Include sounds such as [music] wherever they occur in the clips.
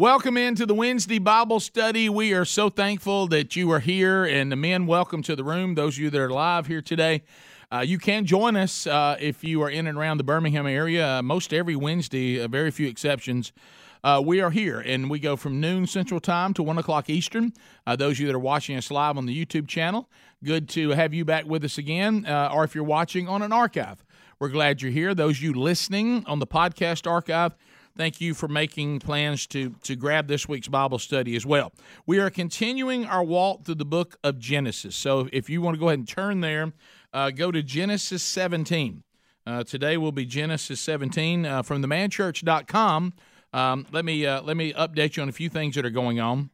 Welcome into the Wednesday Bible study. We are so thankful that you are here, and the men, welcome to the room. Those of you that are live here today, uh, you can join us uh, if you are in and around the Birmingham area. Uh, most every Wednesday, uh, very few exceptions. Uh, we are here, and we go from noon Central Time to 1 o'clock Eastern. Uh, those of you that are watching us live on the YouTube channel, good to have you back with us again, or if you're watching on an archive, we're glad you're here. Those you listening on the podcast archive, thank you for making plans to to grab this week's Bible study as well. We are continuing our walk through the book of Genesis. So if you want to go ahead and turn there, uh, go to Genesis 17. Uh, today will be Genesis 17 uh, from themanchurch.com. Um, let me uh, let me update you on a few things that are going on.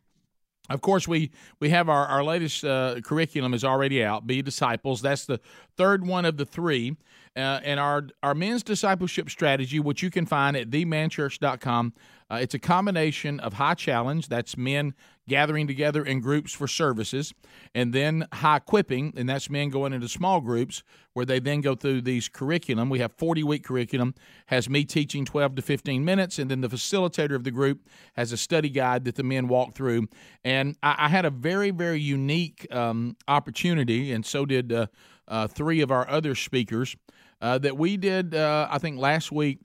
Of course, we we have our our latest uh, curriculum is already out. Be disciples. That's the third one of the three uh, and our our men's discipleship strategy, which you can find at themanchurch.com. Uh, it's a combination of high challenge, that's men gathering together in groups for services, and then high equipping, and that's men going into small groups where they then go through these curriculum. We have 40 week curriculum, has me teaching 12 to 15 minutes, and then the facilitator of the group has a study guide that the men walk through. And I, I had a very, very unique um, opportunity, and so did uh, uh, three of our other speakers uh, that we did. Uh, I think last week,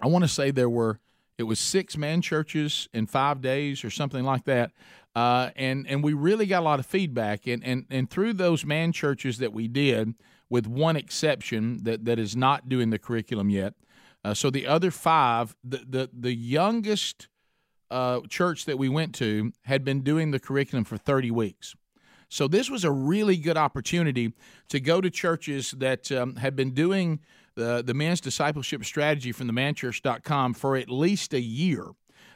I want to say there were it was six man churches in five days or something like that. Uh, and and we really got a lot of feedback and, and and through those man churches that we did, with one exception that, that is not doing the curriculum yet. Uh, so the other five, the the, the youngest uh, church that we went to had been doing the curriculum for 30 weeks. So this was a really good opportunity to go to churches that um, had been doing the, the men's discipleship strategy from the manchurch.com for at least a year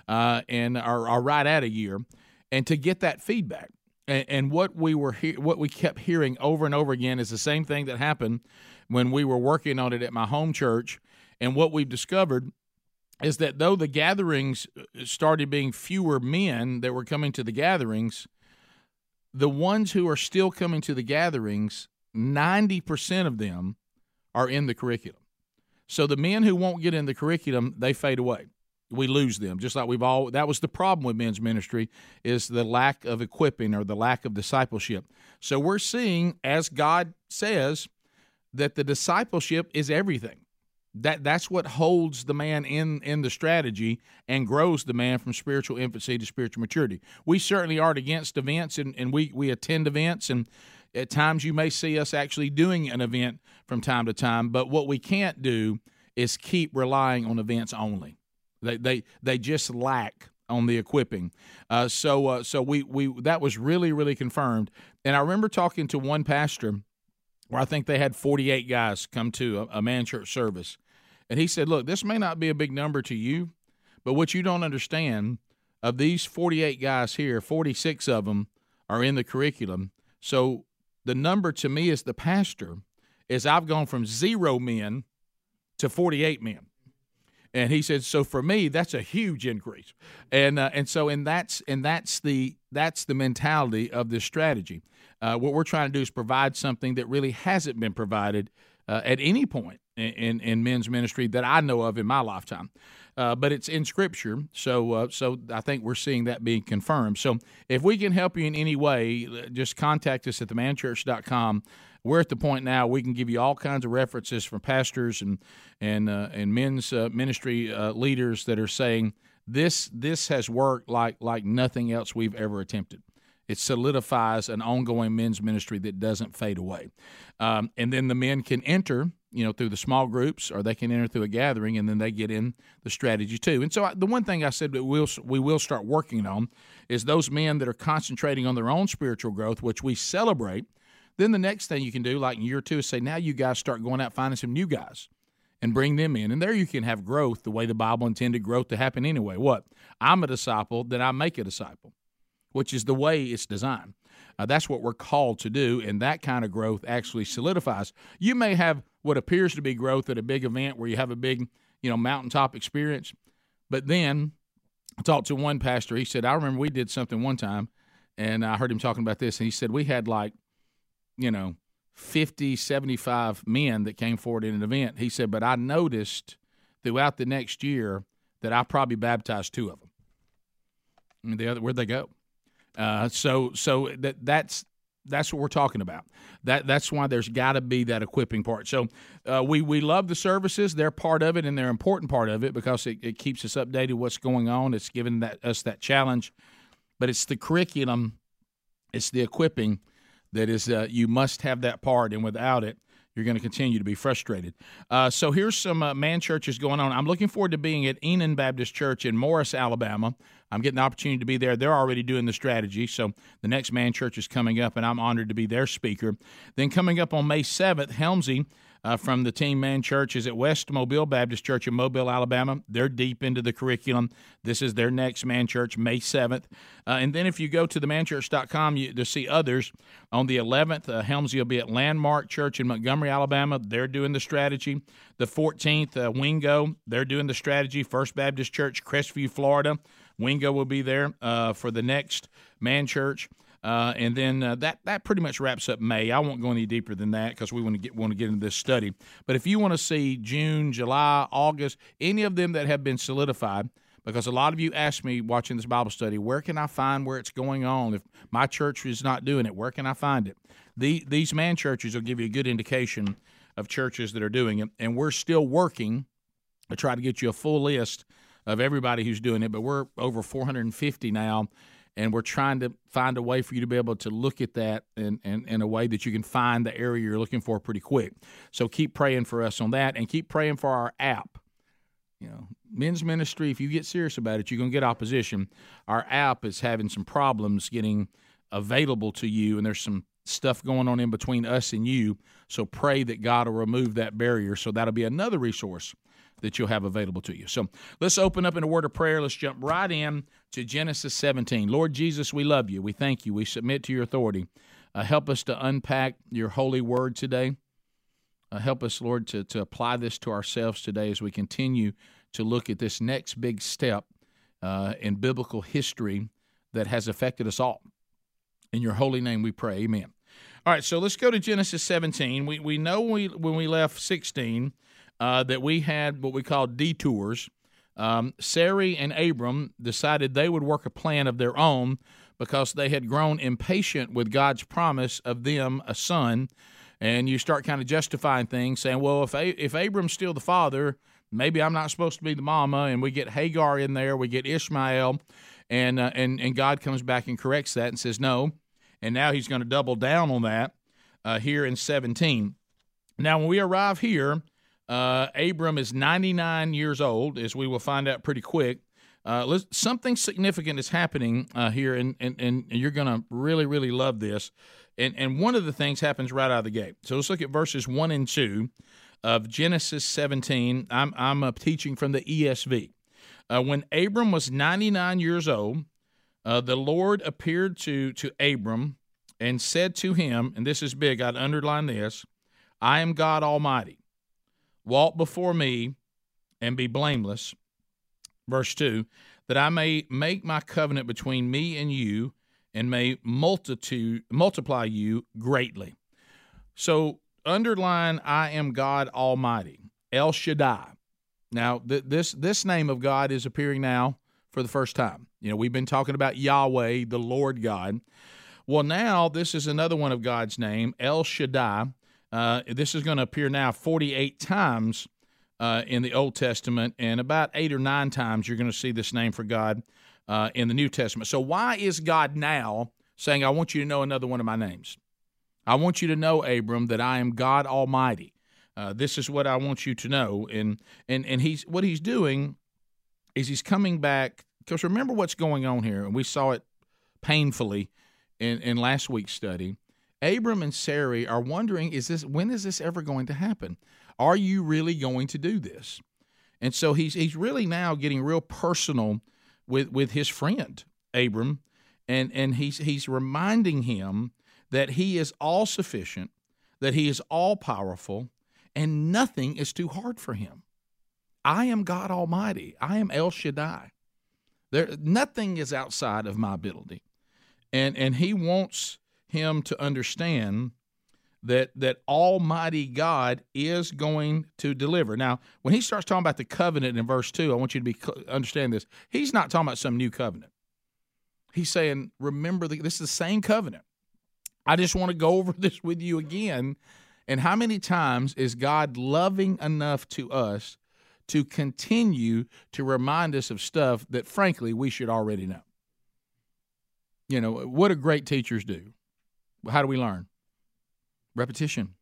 uh, and are, are right at a year and to get that feedback. And, and what we were he- what we kept hearing over and over again is the same thing that happened when we were working on it at my home church. And what we've discovered is that though the gatherings started being fewer men that were coming to the gatherings, the ones who are still coming to the gatherings, 90% of them are in the curriculum. So the men who won't get in the curriculum, they fade away. We lose them, just like we've all. That was the problem with men's ministry is the lack of equipping or the lack of discipleship. So we're seeing, as God says, that the discipleship is everything that that's what holds the man in in the strategy and grows the man from spiritual infancy to spiritual maturity. We certainly aren't against events and, and we we attend events and at times you may see us actually doing an event from time to time, but what we can't do is keep relying on events only. They they they just lack on the equipping. Uh, so uh, so we we that was really really confirmed. And I remember talking to one pastor where I think they had 48 guys come to a, a man church service and he said, Look, this may not be a big number to you, but what you don't understand of these 48 guys here, 46 of them are in the curriculum. So the number to me as the pastor is I've gone from zero men to 48 men. And he said, so for me, that's a huge increase, and uh, and so and that's and that's the that's the mentality of this strategy. Uh, what we're trying to do is provide something that really hasn't been provided uh, at any point in, in men's ministry that I know of in my lifetime. Uh, but it's in Scripture, so uh, so I think we're seeing that being confirmed. So if we can help you in any way, just contact us at themanchurch.com. We're at the point now we can give you all kinds of references from pastors and and uh, and men's uh, ministry uh, leaders that are saying this this has worked like like nothing else we've ever attempted. It solidifies an ongoing men's ministry that doesn't fade away, um, and then the men can enter you know, through the small groups, or they can enter through a gathering, and then they get in the strategy too. And so, I, the one thing I said that we'll we will start working on is those men that are concentrating on their own spiritual growth, which we celebrate. Then the next thing you can do, like in year two, is say, now you guys start going out finding some new guys and bring them in. And there you can have growth the way the Bible intended growth to happen anyway. What? I'm a disciple, then I make a disciple, which is the way it's designed. Uh, that's what we're called to do, and that kind of growth actually solidifies. You may have what appears to be growth at a big event where you have a big, you know, mountaintop experience, but then I talked to one pastor. He said, "I remember we did something one time, and I heard him talking about this, and he said we had like, you know." 50, 75 men that came forward in an event. He said, but I noticed throughout the next year that I probably baptized two of them. Mean, the other where'd they go? Uh, so so that that's that's what we're talking about. That that's why there's got to be that equipping part. So uh, we we love the services; they're part of it, and they're an important part of it because it, it keeps us updated what's going on. It's given that us that challenge, but it's the curriculum, it's the equipping that is uh, you must have that part, and without it, you're going to continue to be frustrated. Uh, so here's some uh, man churches going on. I'm looking forward to being at Enon Baptist Church in Morris, Alabama. I'm getting the opportunity to be there. They're already doing the strategy, so the next man church is coming up, and I'm honored to be their speaker. Then coming up on May 7th, Helmsy uh, from the Team Man Church is at West Mobile Baptist Church in Mobile, Alabama. They're deep into the curriculum. This is their next Man Church, May 7th. Uh, and then if you go to themanchurch.com you, to see others, on the 11th, uh, Helmsy will be at Landmark Church in Montgomery, Alabama. They're doing the strategy. The 14th, uh, Wingo, they're doing the strategy. First Baptist Church, Crestview, Florida. Wingo will be there uh, for the next Man Church. Uh, and then uh, that that pretty much wraps up May. I won't go any deeper than that because we want to get want to get into this study. But if you want to see June, July, August, any of them that have been solidified, because a lot of you ask me watching this Bible study, where can I find where it's going on? If my church is not doing it, where can I find it? The, these man churches will give you a good indication of churches that are doing it, and we're still working to try to get you a full list of everybody who's doing it. But we're over 450 now and we're trying to find a way for you to be able to look at that in, in, in, a way that you can find the area you're looking for pretty quick. So keep praying for us on that and keep praying for our app. You know, men's ministry, if you get serious about it, you're going to get opposition. Our app is having some problems getting available to you, and there's some stuff going on in between us and you. So pray that God will remove that barrier. So that'll be another resource that you'll have available to you. So let's open up in a word of prayer. Let's jump right in to Genesis 17. Lord Jesus, we love you. We thank you. We submit to your authority. Uh, help us to unpack your holy word today. Uh, help us, Lord, to, to apply this to ourselves today as we continue to look at this next big step uh, in biblical history that has affected us all. In your holy name we pray. Amen. All right, so let's go to Genesis 17. We, we know we, when we left 16 uh, that we had what we call detours. Um, Sarai and Abram decided they would work a plan of their own because they had grown impatient with God's promise of them a son. And you start kind of justifying things, saying, well, if, a- if Abram's still the father, maybe I'm not supposed to be the mama. And we get Hagar in there, we get Ishmael, and, uh, and, and God comes back and corrects that and says, no. And now he's going to double down on that uh, here in 17. Now, when we arrive here, uh, Abram is 99 years old, as we will find out pretty quick. Uh, something significant is happening uh, here, and, and, and you're going to really, really love this. And, and one of the things happens right out of the gate. So let's look at verses 1 and 2 of Genesis 17. I'm, I'm uh, teaching from the ESV. Uh, when Abram was 99 years old, uh, the Lord appeared to, to Abram and said to him, and this is big, I'd underline this I am God Almighty. Walk before me and be blameless. Verse 2 that I may make my covenant between me and you and may multitude multiply you greatly. So underline I am God Almighty, El Shaddai. Now th- this this name of God is appearing now for the first time. You know, we've been talking about Yahweh, the Lord God. Well, now this is another one of God's name, El Shaddai. Uh, this is going to appear now 48 times uh, in the Old Testament, and about eight or nine times you're going to see this name for God uh, in the New Testament. So, why is God now saying, I want you to know another one of my names? I want you to know, Abram, that I am God Almighty. Uh, this is what I want you to know. And, and, and he's, what he's doing is he's coming back, because remember what's going on here, and we saw it painfully in, in last week's study Abram and Sarai are wondering is this when is this ever going to happen? Are you really going to do this? And so he's he's really now getting real personal with with his friend Abram and and he's he's reminding him that he is all sufficient, that he is all powerful, and nothing is too hard for him. I am God Almighty. I am El Shaddai. There nothing is outside of my ability. And and he wants him to understand that that Almighty God is going to deliver. Now, when he starts talking about the covenant in verse two, I want you to be understand this. He's not talking about some new covenant. He's saying, remember, the, this is the same covenant. I just want to go [laughs] over this with you again. And how many times is God loving enough to us to continue to remind us of stuff that, frankly, we should already know? You know, what do great teachers do? How do we learn? Repetition.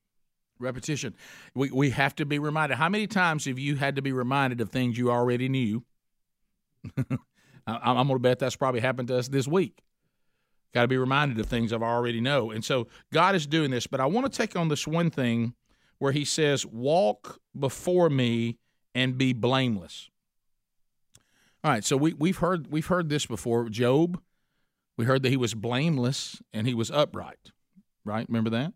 Repetition. We, we have to be reminded. How many times have you had to be reminded of things you already knew? [laughs] I'm going to bet that's probably happened to us this week. Got to be reminded of things I've already know. And so God is doing this. But I want to take on this one thing where he says, Walk before me and be blameless. All right, so we, we've heard we've heard this before. Job, we heard that he was blameless and he was upright. Right? Remember that?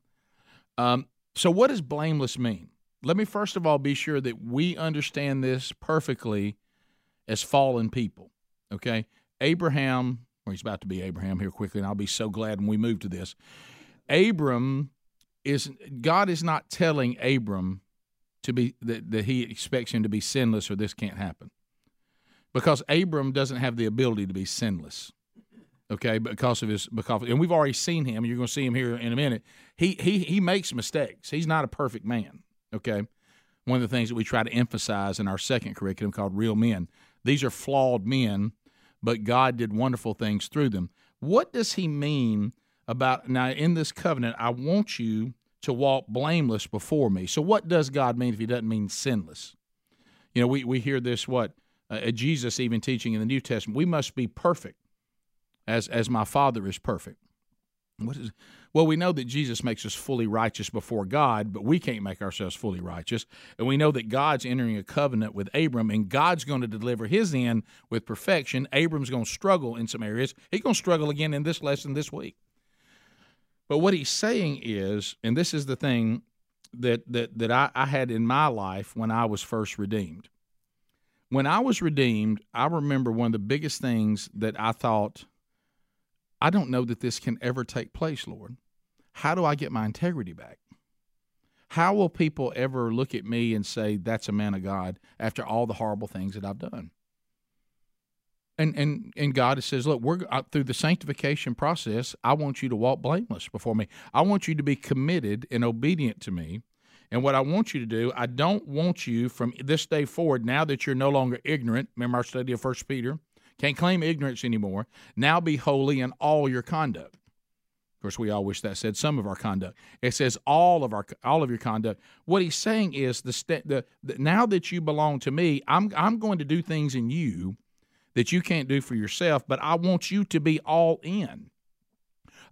Um, so what does blameless mean? Let me first of all be sure that we understand this perfectly as fallen people. Okay? Abraham or he's about to be Abraham here quickly, and I'll be so glad when we move to this. Abram is God is not telling Abram to be that, that he expects him to be sinless or this can't happen. Because Abram doesn't have the ability to be sinless. Okay, because of his because and we've already seen him, you're gonna see him here in a minute. He he he makes mistakes. He's not a perfect man. Okay. One of the things that we try to emphasize in our second curriculum called Real Men. These are flawed men but God did wonderful things through them. What does he mean about now in this covenant? I want you to walk blameless before me. So, what does God mean if he doesn't mean sinless? You know, we, we hear this, what uh, Jesus even teaching in the New Testament, we must be perfect as, as my Father is perfect. What is well, we know that Jesus makes us fully righteous before God, but we can't make ourselves fully righteous. And we know that God's entering a covenant with Abram, and God's going to deliver his end with perfection. Abram's going to struggle in some areas. He's going to struggle again in this lesson this week. But what he's saying is, and this is the thing that that that I, I had in my life when I was first redeemed. When I was redeemed, I remember one of the biggest things that I thought I don't know that this can ever take place, Lord. How do I get my integrity back? How will people ever look at me and say that's a man of God after all the horrible things that I've done? And and and God says, look, we're uh, through the sanctification process. I want you to walk blameless before me. I want you to be committed and obedient to me. And what I want you to do, I don't want you from this day forward. Now that you're no longer ignorant, remember our study of First Peter can't claim ignorance anymore. Now be holy in all your conduct. Of course, we all wish that said some of our conduct. It says all of our all of your conduct. What he's saying is the, the, the now that you belong to me, I'm I'm going to do things in you that you can't do for yourself, but I want you to be all in.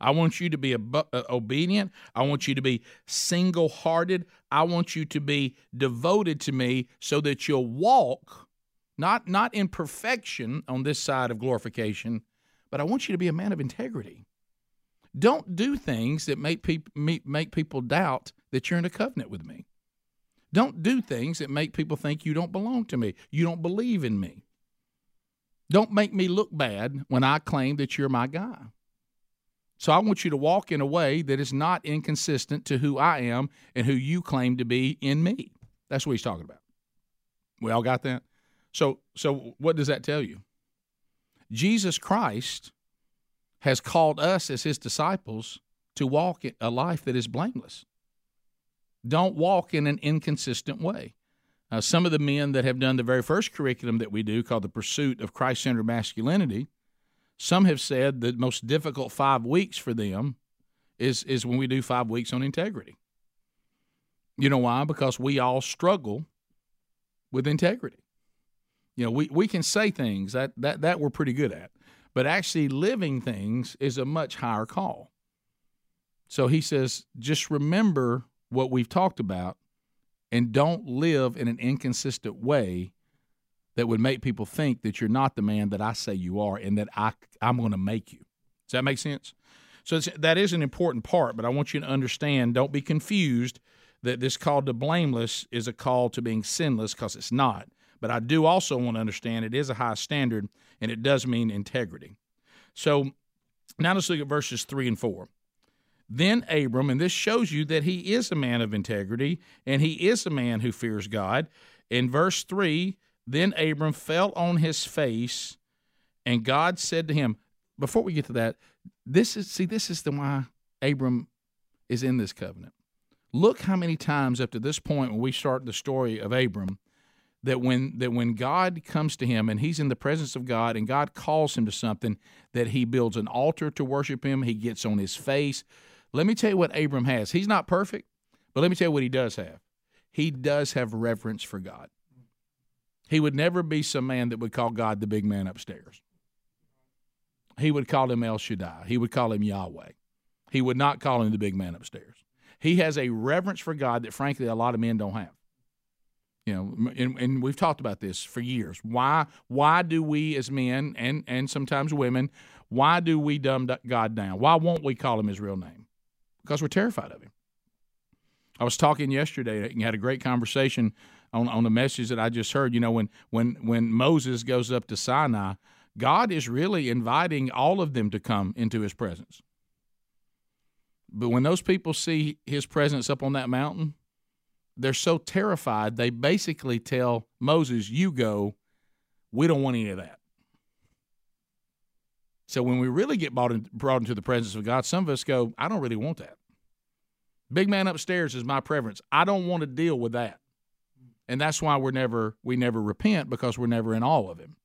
I want you to be uh, obedient. I want you to be single hearted. I want you to be devoted to me so that you'll walk not not in perfection on this side of glorification, but I want you to be a man of integrity. Don't do things that make people make people doubt that you're in a covenant with me. Don't do things that make people think you don't belong to me. You don't believe in me. Don't make me look bad when I claim that you're my guy. So I want you to walk in a way that is not inconsistent to who I am and who you claim to be in me. That's what he's talking about. We all got that? So, so what does that tell you? Jesus Christ has called us as his disciples to walk a life that is blameless. Don't walk in an inconsistent way. Uh, some of the men that have done the very first curriculum that we do, called the Pursuit of Christ centered Masculinity, some have said the most difficult five weeks for them is, is when we do five weeks on integrity. You know why? Because we all struggle with integrity. You know, we, we can say things that, that that we're pretty good at, but actually living things is a much higher call. So he says, just remember what we've talked about and don't live in an inconsistent way that would make people think that you're not the man that I say you are and that I, I'm going to make you. Does that make sense? So that is an important part, but I want you to understand don't be confused that this call to blameless is a call to being sinless because it's not. But I do also want to understand it is a high standard and it does mean integrity. So now let's look at verses 3 and 4. Then Abram, and this shows you that he is a man of integrity and he is a man who fears God. In verse 3, then Abram fell on his face, and God said to him, before we get to that, this is see this is the why Abram is in this covenant. Look how many times up to this point when we start the story of Abram that when that when God comes to him and he's in the presence of God and God calls him to something that he builds an altar to worship him, he gets on his face. Let me tell you what Abram has. He's not perfect, but let me tell you what he does have. He does have reverence for God. He would never be some man that would call God the big man upstairs. He would call him El Shaddai. He would call him Yahweh. He would not call him the big man upstairs. He has a reverence for God that, frankly, a lot of men don't have. You know, and, and we've talked about this for years. Why? Why do we, as men and and sometimes women, why do we dumb God down? Why won't we call him his real name? Because we're terrified of him. I was talking yesterday and had a great conversation on on the message that I just heard. You know, when when when Moses goes up to Sinai, God is really inviting all of them to come into his presence. But when those people see his presence up on that mountain, they're so terrified, they basically tell Moses, You go, we don't want any of that. So when we really get brought, in, brought into the presence of God, some of us go, I don't really want that. Big man upstairs is my preference. I don't want to deal with that. And that's why we're never we never repent because we're never in awe of him.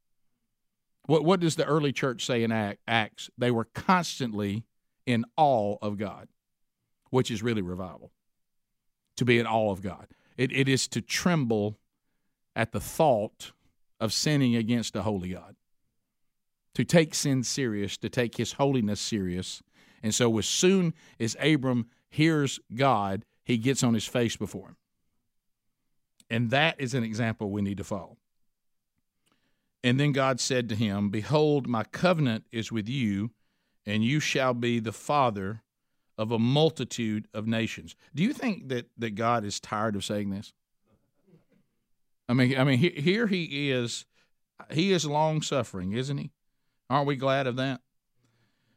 What what does the early church say in Acts? They were constantly in awe of God, which is really revival. To be in awe of God. It, it is to tremble at the thought of sinning against a holy God. To take sin serious, to take his holiness serious. And so as soon as Abram hears God, he gets on his face before him. And that is an example we need to follow. And then God said to him, Behold, my covenant is with you, and you shall be the father of a multitude of nations. Do you think that, that God is tired of saying this? I mean, I mean, here he is. He is long suffering, isn't he? Aren't we glad of that?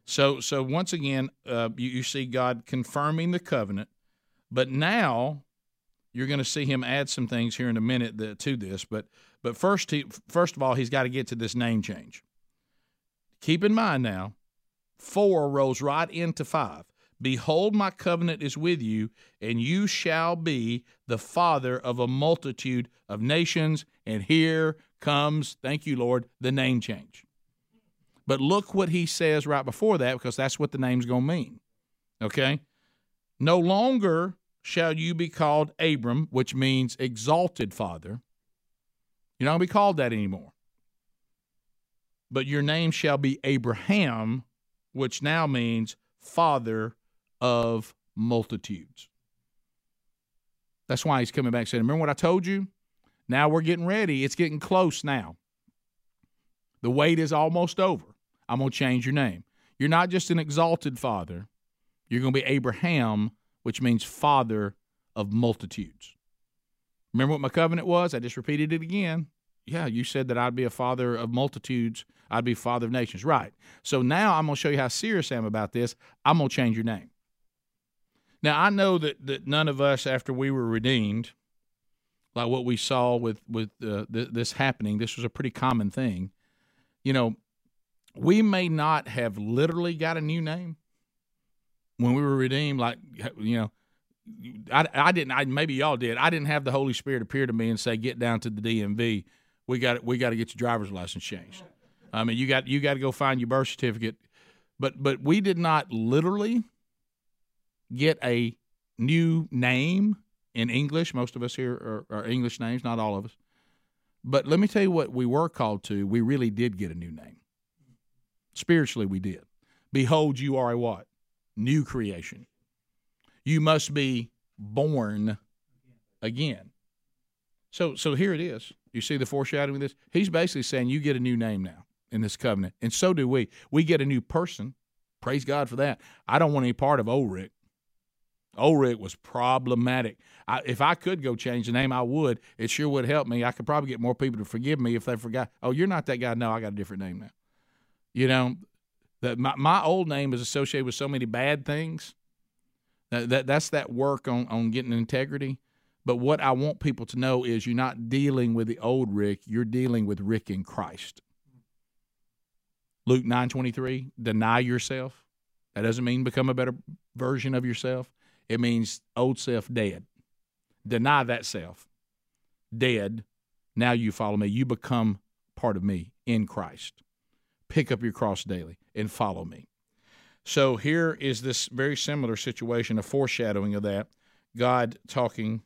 So, so once again, uh, you, you see God confirming the covenant, but now you're going to see him add some things here in a minute that, to this. But but first, he, first of all, he's got to get to this name change. Keep in mind now, four rolls right into five. Behold, my covenant is with you, and you shall be the father of a multitude of nations. And here comes, thank you, Lord, the name change. But look what he says right before that, because that's what the name's going to mean. Okay? No longer shall you be called Abram, which means exalted father you're not going to be called that anymore. But your name shall be Abraham, which now means father of multitudes. That's why he's coming back saying, Remember what I told you? Now we're getting ready. It's getting close now. The wait is almost over. I'm going to change your name. You're not just an exalted father, you're going to be Abraham, which means father of multitudes. Remember what my covenant was? I just repeated it again. Yeah, you said that I'd be a father of multitudes, I'd be father of nations. Right. So now I'm going to show you how serious I am about this. I'm going to change your name. Now, I know that, that none of us, after we were redeemed, like what we saw with, with uh, th- this happening, this was a pretty common thing. You know, we may not have literally got a new name when we were redeemed, like, you know, I, I didn't. I maybe y'all did. I didn't have the Holy Spirit appear to me and say, "Get down to the DMV. We got we got to get your driver's license changed." I mean, you got you got to go find your birth certificate. But but we did not literally get a new name in English. Most of us here are, are English names, not all of us. But let me tell you what we were called to. We really did get a new name. Spiritually, we did. Behold, you are a what? New creation you must be born again. So so here it is. You see the foreshadowing of this? He's basically saying you get a new name now in this covenant. And so do we. We get a new person. Praise God for that. I don't want any part of old Rick. Old Rick was problematic. I, if I could go change the name, I would. It sure would help me. I could probably get more people to forgive me if they forgot. Oh, you're not that guy. No, I got a different name now. You know, that my, my old name is associated with so many bad things that, that that's that work on on getting integrity. But what I want people to know is you're not dealing with the old Rick, you're dealing with Rick in Christ. Luke 9:23, deny yourself. That doesn't mean become a better version of yourself. It means old self dead. Deny that self. Dead. Now you follow me. You become part of me in Christ. Pick up your cross daily and follow me. So here is this very similar situation, a foreshadowing of that. God talking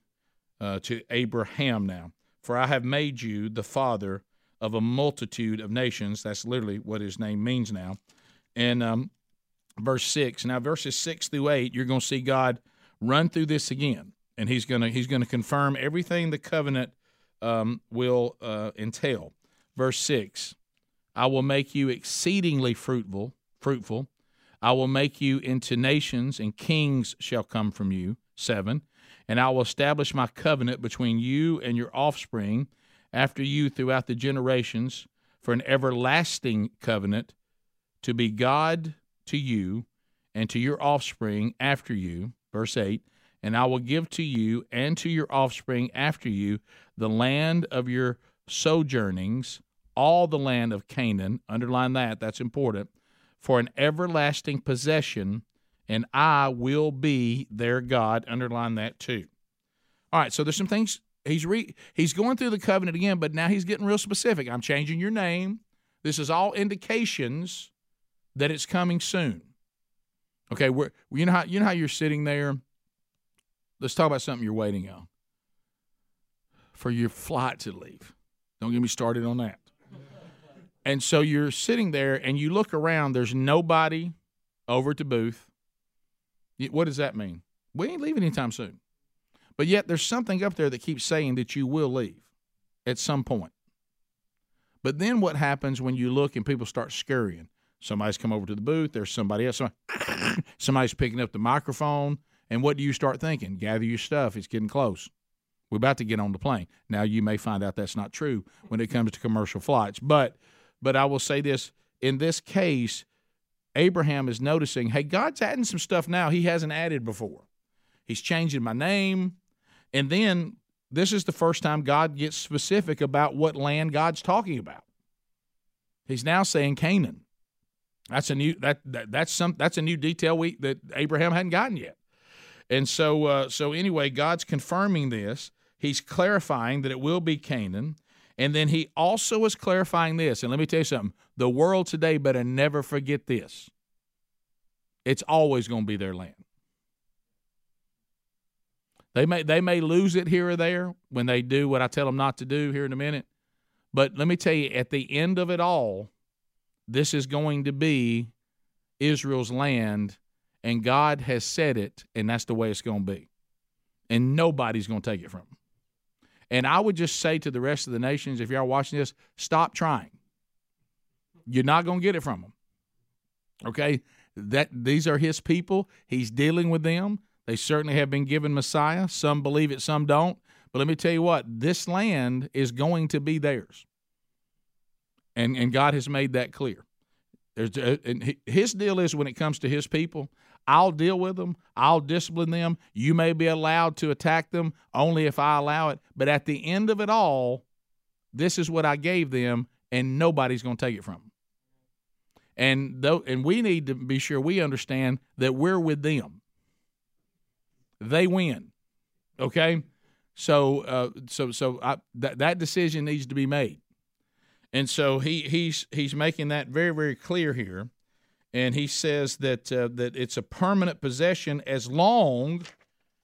uh, to Abraham now. For I have made you the father of a multitude of nations. That's literally what his name means now. And um, verse 6. Now, verses 6 through 8, you're going to see God run through this again. And he's going to he's going to confirm everything the covenant um, will uh, entail. Verse 6 I will make you exceedingly fruitful, fruitful. I will make you into nations, and kings shall come from you. 7 And I will establish my covenant between you and your offspring after you throughout the generations for an everlasting covenant to be God to you and to your offspring after you. Verse 8 And I will give to you and to your offspring after you the land of your sojournings, all the land of Canaan. Underline that, that's important. For an everlasting possession, and I will be their God. Underline that too. All right, so there's some things he's re, he's going through the covenant again, but now he's getting real specific. I'm changing your name. This is all indications that it's coming soon. Okay, we're, you know how you know how you're sitting there. Let's talk about something you're waiting on for your flight to leave. Don't get me started on that. And so you're sitting there and you look around. There's nobody over at the booth. What does that mean? We ain't leaving anytime soon. But yet there's something up there that keeps saying that you will leave at some point. But then what happens when you look and people start scurrying? Somebody's come over to the booth, there's somebody else, [coughs] somebody's picking up the microphone, and what do you start thinking? Gather your stuff, it's getting close. We're about to get on the plane. Now you may find out that's not true when it comes to commercial flights, but but I will say this, in this case, Abraham is noticing, hey, God's adding some stuff now he hasn't added before. He's changing my name. And then this is the first time God gets specific about what land God's talking about. He's now saying Canaan. That's a new that, that that's some that's a new detail we that Abraham hadn't gotten yet. And so uh, so anyway, God's confirming this. He's clarifying that it will be Canaan. And then he also is clarifying this. And let me tell you something the world today better never forget this. It's always going to be their land. They may they may lose it here or there when they do what I tell them not to do here in a minute. But let me tell you, at the end of it all, this is going to be Israel's land, and God has said it, and that's the way it's going to be. And nobody's going to take it from them. And I would just say to the rest of the nations, if y'all watching this, stop trying. You're not going to get it from them. Okay? That these are his people. He's dealing with them. They certainly have been given Messiah. Some believe it, some don't. But let me tell you what, this land is going to be theirs. And, and God has made that clear. There's, uh, and his deal is when it comes to his people, I'll deal with them. I'll discipline them. You may be allowed to attack them only if I allow it. But at the end of it all, this is what I gave them, and nobody's going to take it from them. And though, and we need to be sure we understand that we're with them they win. Okay, so uh, so so I, that that decision needs to be made, and so he he's he's making that very very clear here, and he says that uh, that it's a permanent possession as long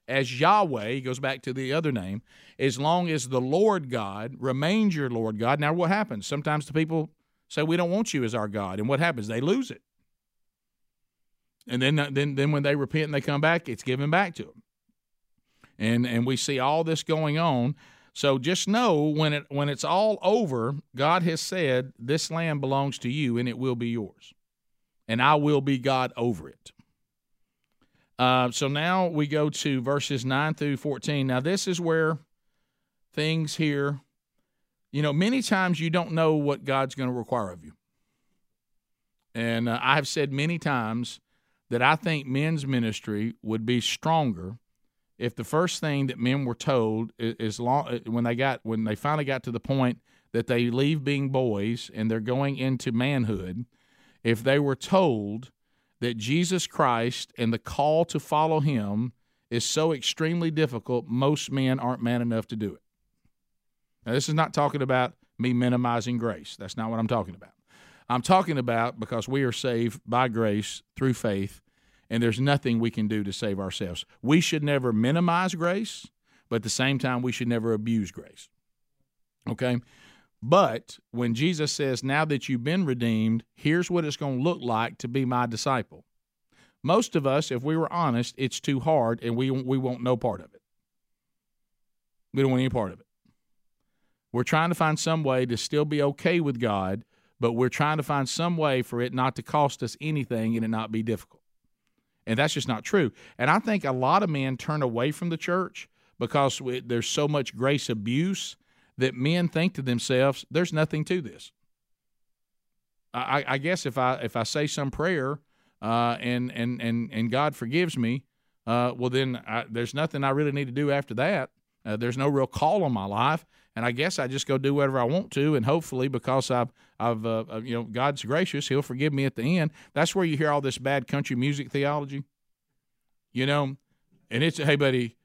as Yahweh he goes back to the other name, as long as the Lord God remains your Lord God. Now what happens? Sometimes the people say we don't want you as our God, and what happens? They lose it. And then, then, then when they repent and they come back, it's given back to them. And and we see all this going on. So just know when it when it's all over, God has said this land belongs to you and it will be yours, and I will be God over it. Uh, so now we go to verses nine through fourteen. Now this is where things here, you know, many times you don't know what God's going to require of you, and uh, I have said many times that I think men's ministry would be stronger if the first thing that men were told is, long uh, when they got when they finally got to the point that they leave being boys and they're going into manhood, if they were told that Jesus Christ and the call to follow him is so extremely difficult, most men aren't man enough to do it. Now, this is not talking about me minimizing grace. That's not what I'm talking about. I'm talking about because we are saved by grace through faith, and there's nothing we can do to save ourselves. We should never minimize grace, but at the same time, we should never abuse grace. Okay? But when Jesus says, Now that you've been redeemed, here's what it's going to look like to be my disciple. Most of us, if we were honest, it's too hard and we, we want no part of it. We don't want any part of it. We're trying to find some way to still be okay with God, but we're trying to find some way for it not to cost us anything and it not be difficult. And that's just not true. And I think a lot of men turn away from the church because there's so much grace abuse that men think to themselves, "There's nothing to this." I, I guess if I if I say some prayer uh, and and and and God forgives me, uh, well then I, there's nothing I really need to do after that. Uh, there's no real call on my life, and I guess I just go do whatever I want to, and hopefully because I've I've uh, uh, you know God's gracious, He'll forgive me at the end. That's where you hear all this bad country music theology, you know, and it's hey buddy,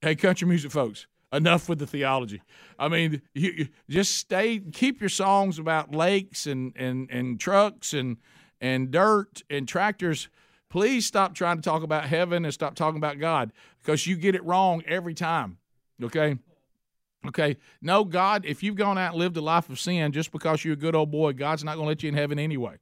hey country music folks, enough with the theology. I mean, you, you, just stay, keep your songs about lakes and and and trucks and and dirt and tractors. Please stop trying to talk about heaven and stop talking about God because you get it wrong every time. Okay. Okay. No, God, if you've gone out and lived a life of sin just because you're a good old boy, God's not going to let you in heaven anyway.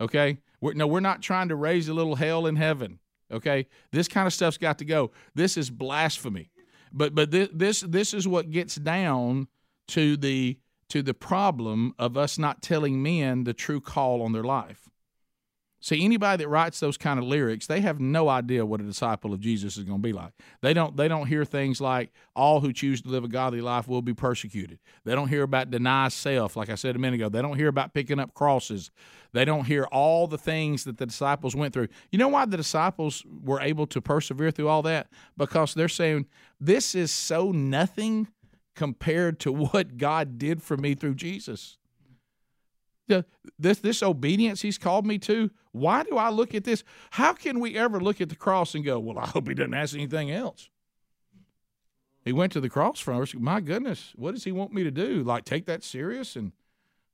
Okay. We're, no, we're not trying to raise a little hell in heaven. Okay. This kind of stuff's got to go. This is blasphemy. But but this this this is what gets down to the to the problem of us not telling men the true call on their life. See, anybody that writes those kind of lyrics, they have no idea what a disciple of Jesus is going to be like. They don't they don't hear things like all who choose to live a godly life will be persecuted. They don't hear about deny self, like I said a minute ago. They don't hear about picking up crosses. They don't hear all the things that the disciples went through. You know why the disciples were able to persevere through all that? Because they're saying, This is so nothing compared to [laughs] what God did for me through Jesus the, this this obedience he's called me to why do i look at this? How can we ever look at the cross and go well i hope he doesn't ask anything else. He went to the cross for us my goodness what does he want me to do? Like take that serious and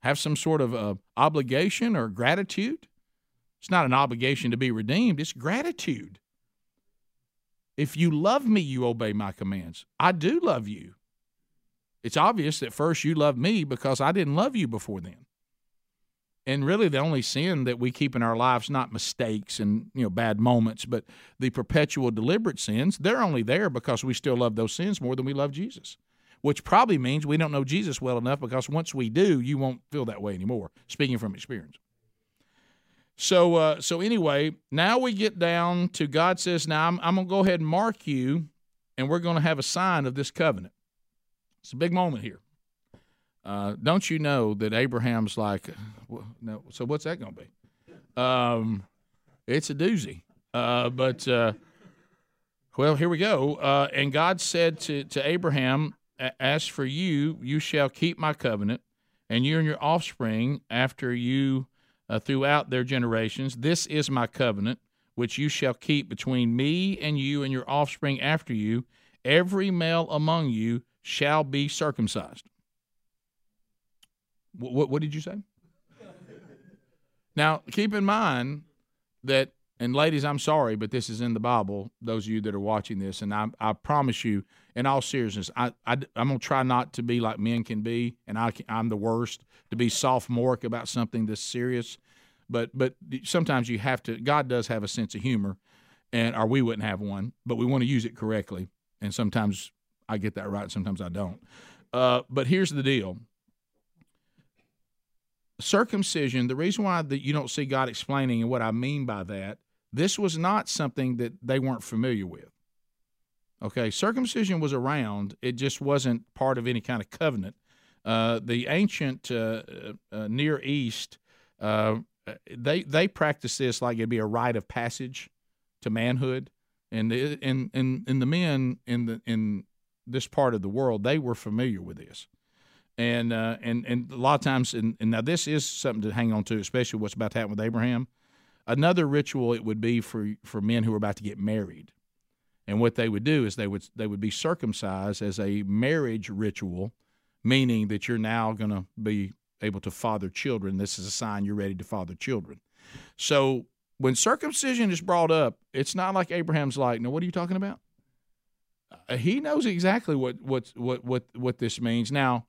have some sort of uh, obligation or gratitude? It's not an obligation to be redeemed. It's gratitude. If you love me you obey my commands. I do love you. It's obvious that first you love me because i didn't love you before then and really the only sin that we keep in our lives not mistakes and you know bad moments but the perpetual deliberate sins they're only there because we still love those sins more than we love jesus which probably means we don't know jesus well enough because once we do you won't feel that way anymore speaking from experience. So uh, so anyway now we get down to god says now i'm, I'm going to go ahead and mark you and we're going to have a sign of this covenant. It's a big moment here uh, don't you know that Abraham's like, well, no, so what's that going to be? Um, it's a doozy. Uh, but, uh, well, here we go. Uh, and God said to, to Abraham, As for you, you shall keep my covenant, and you and your offspring after you uh, throughout their generations. This is my covenant, which you shall keep between me and you and your offspring after you. Every male among you shall be circumcised. What, what did you say? now, keep in mind that, and ladies, I'm sorry, but this is in the Bible, those of you that are watching this, and I, I promise you, in all seriousness, I, I, am going to try not to be like men can be, and I, I'm the worst, to be sophomoric about something this serious. But, but sometimes you have to, God does have a sense of humor, and or we wouldn't have one, but we want to use it correctly. And sometimes I get that right, sometimes I don't. Uh, but here's the deal circumcision, the reason why that you don't see God explaining and what I mean by that, this was not something that they weren't familiar with. Okay, circumcision was around; it just wasn't part of any kind of covenant. Uh, the ancient uh, uh, Near East, uh, they they practice this like it'd be a rite of passage to manhood, and the, and and and the men in the in this part of the world they were familiar with this. And uh, and and a lot of times, and, and now this is something to hang on to, especially what's about to happen with Abraham. Another ritual it would be for for men who are about to get married, and what they would do is they would they would be circumcised as a marriage ritual, meaning that you're now going to be able to father children. This is a sign you're ready to father children. So when circumcision is brought up, it's not like Abraham's like, "No, what are you talking about?" Uh, he knows exactly what what what what what this means. Now,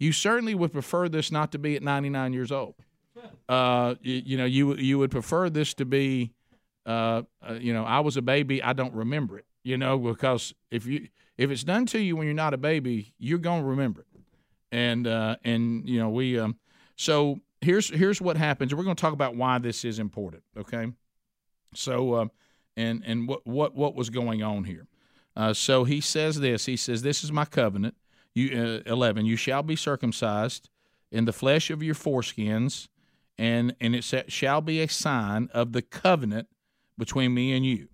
you certainly would prefer this not to be at 99 years old. Uh, you, you know, you you would prefer this to be, uh, uh, you know, I was a baby, I don't remember it. You know, because if you if it's done to you when you're not a baby, you're gonna remember it. And uh, and you know we um, so here's here's what happens. We're to talk about why this is important. Okay, so uh, and and what what what was going on here. Uh, so he says this. He says, "This is my covenant." You uh, eleven. You shall be circumcised in the flesh of your foreskins, and and it shall be a sign of the covenant between me and you.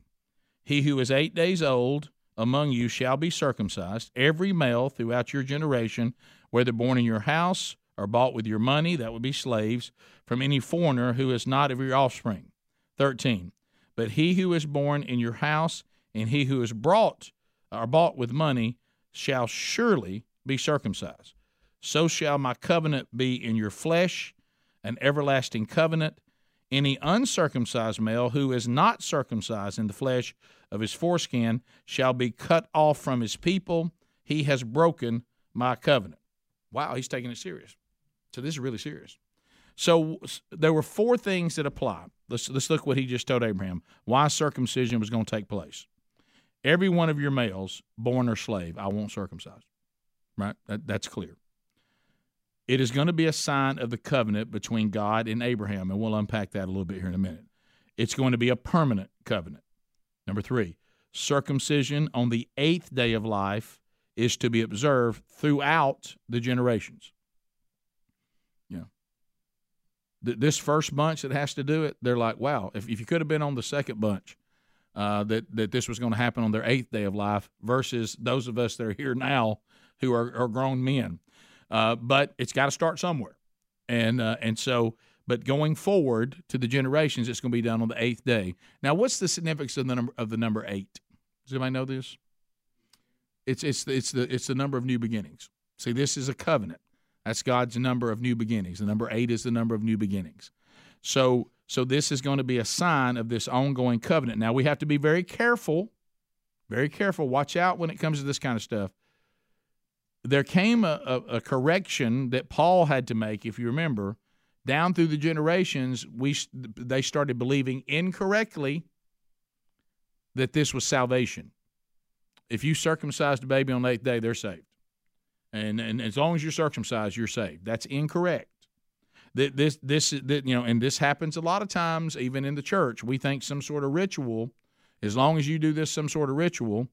He who is eight days old among you shall be circumcised, every male throughout your generation, whether born in your house or bought with your money, that would be slaves, from any foreigner who is not of your offspring. 13. But he who is born in your house and he who is brought or bought with money shall surely be circumcised. So shall my covenant be in your flesh, an everlasting covenant. Any uncircumcised male who is not circumcised in the flesh of his foreskin shall be cut off from his people. He has broken my covenant. Wow, he's taking it serious. So this is really serious. So there were four things that apply. Let's let's look what he just told Abraham. Why circumcision was going to take place. Every one of your males, born or slave, I won't circumcise. Right? That, that's clear. It is going to be a sign of the covenant between God and Abraham, and we'll unpack that a little bit here in a minute. It's going to be a permanent covenant. Number three, circumcision on the eighth day of life is to be observed throughout the generations th- this first bunch that has to do it, they're like, wow, if, if you could have been on the second bunch, uh, that, that this was going to happen on their eighth day of life versus those of us that are here now who are, are grown men. Uh, but it's got to start somewhere. And, uh, and so, but going forward to the generations, it's going to be done on the eighth day. Now, what's the significance of the number, of the number eight? Does anybody know this? It's, it's, the, it's, the, it's the number of new beginnings. See, this is a covenant. That's God's number of new beginnings. The number eight is the number of new beginnings. So, so this is going to be a sign of this ongoing covenant. Now we have to be very careful, very careful. Watch out when it comes to this kind of stuff. There came a, a, a correction that Paul had to make, if you remember, down through the generations. We they started believing incorrectly that this was salvation. If you circumcised a baby on the eighth day, they're saved and and as long as you're circumcised, you're saved. That's incorrect. This this that you know, and this happens a lot of times, even in the church. We think some sort of ritual, as long as you do this some sort of ritual,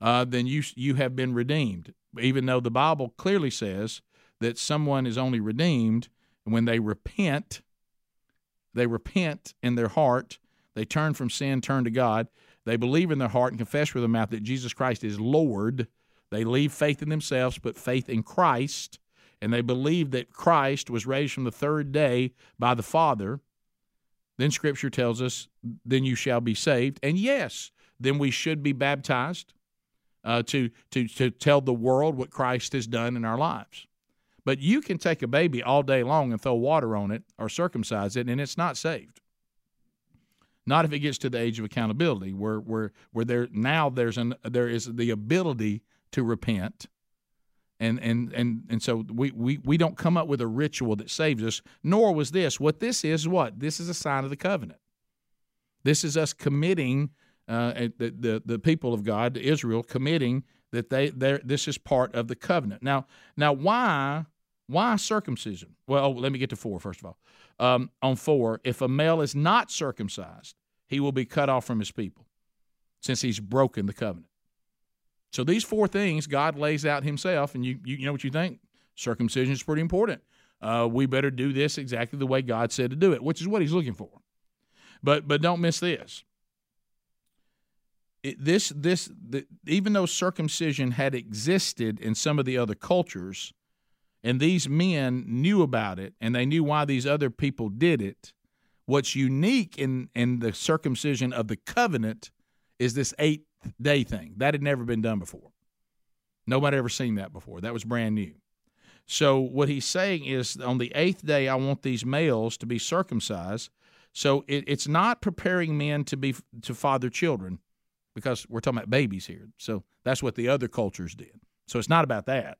uh, then you you have been redeemed. Even though the Bible clearly says that someone is only redeemed when they repent. They repent in their heart. They turn from sin, turn to God. They believe in their heart and confess with their mouth that Jesus Christ is Lord they leave faith in themselves, put faith in Christ, and they believe that Christ was raised from the third day by the Father. Then Scripture tells us, then you shall be saved. And yes, then we should be baptized uh, to, to, to tell the world what Christ has done in our lives. But you can take a baby all day long and throw water on it or circumcise it, and it's not saved. Not if it gets to the age of accountability, where where where there now there's an there is the ability to repent. And, and and and so we, we we don't come up with a ritual that saves us, nor was this. What this is, what? This is a sign of the covenant. This is us committing the, the the people of God, Israel, committing that they this is part of the covenant. Now now why why circumcision? Well, let me get to four first of all. Um, on four, if a male is not circumcised, he will be cut off from his people, since he's broken the covenant. So these four things God lays out Himself, and you you, you know what you think? Circumcision is pretty important. Uh, we better do this exactly the way God said to do it, which is what He's looking for. But but don't miss this. It, this this the, even though circumcision had existed in some of the other cultures, and these men knew about it and they knew why these other people did it, what's unique in, in the circumcision of the covenant is this eighth day thing. That had never been done before. Nobody ever seen that before. That was brand new. So what he's saying is on the eighth day, I want these males to be circumcised. So it, it's not preparing men to be to father children, because we're talking about babies here. So that's what the other cultures did. So it's not about that.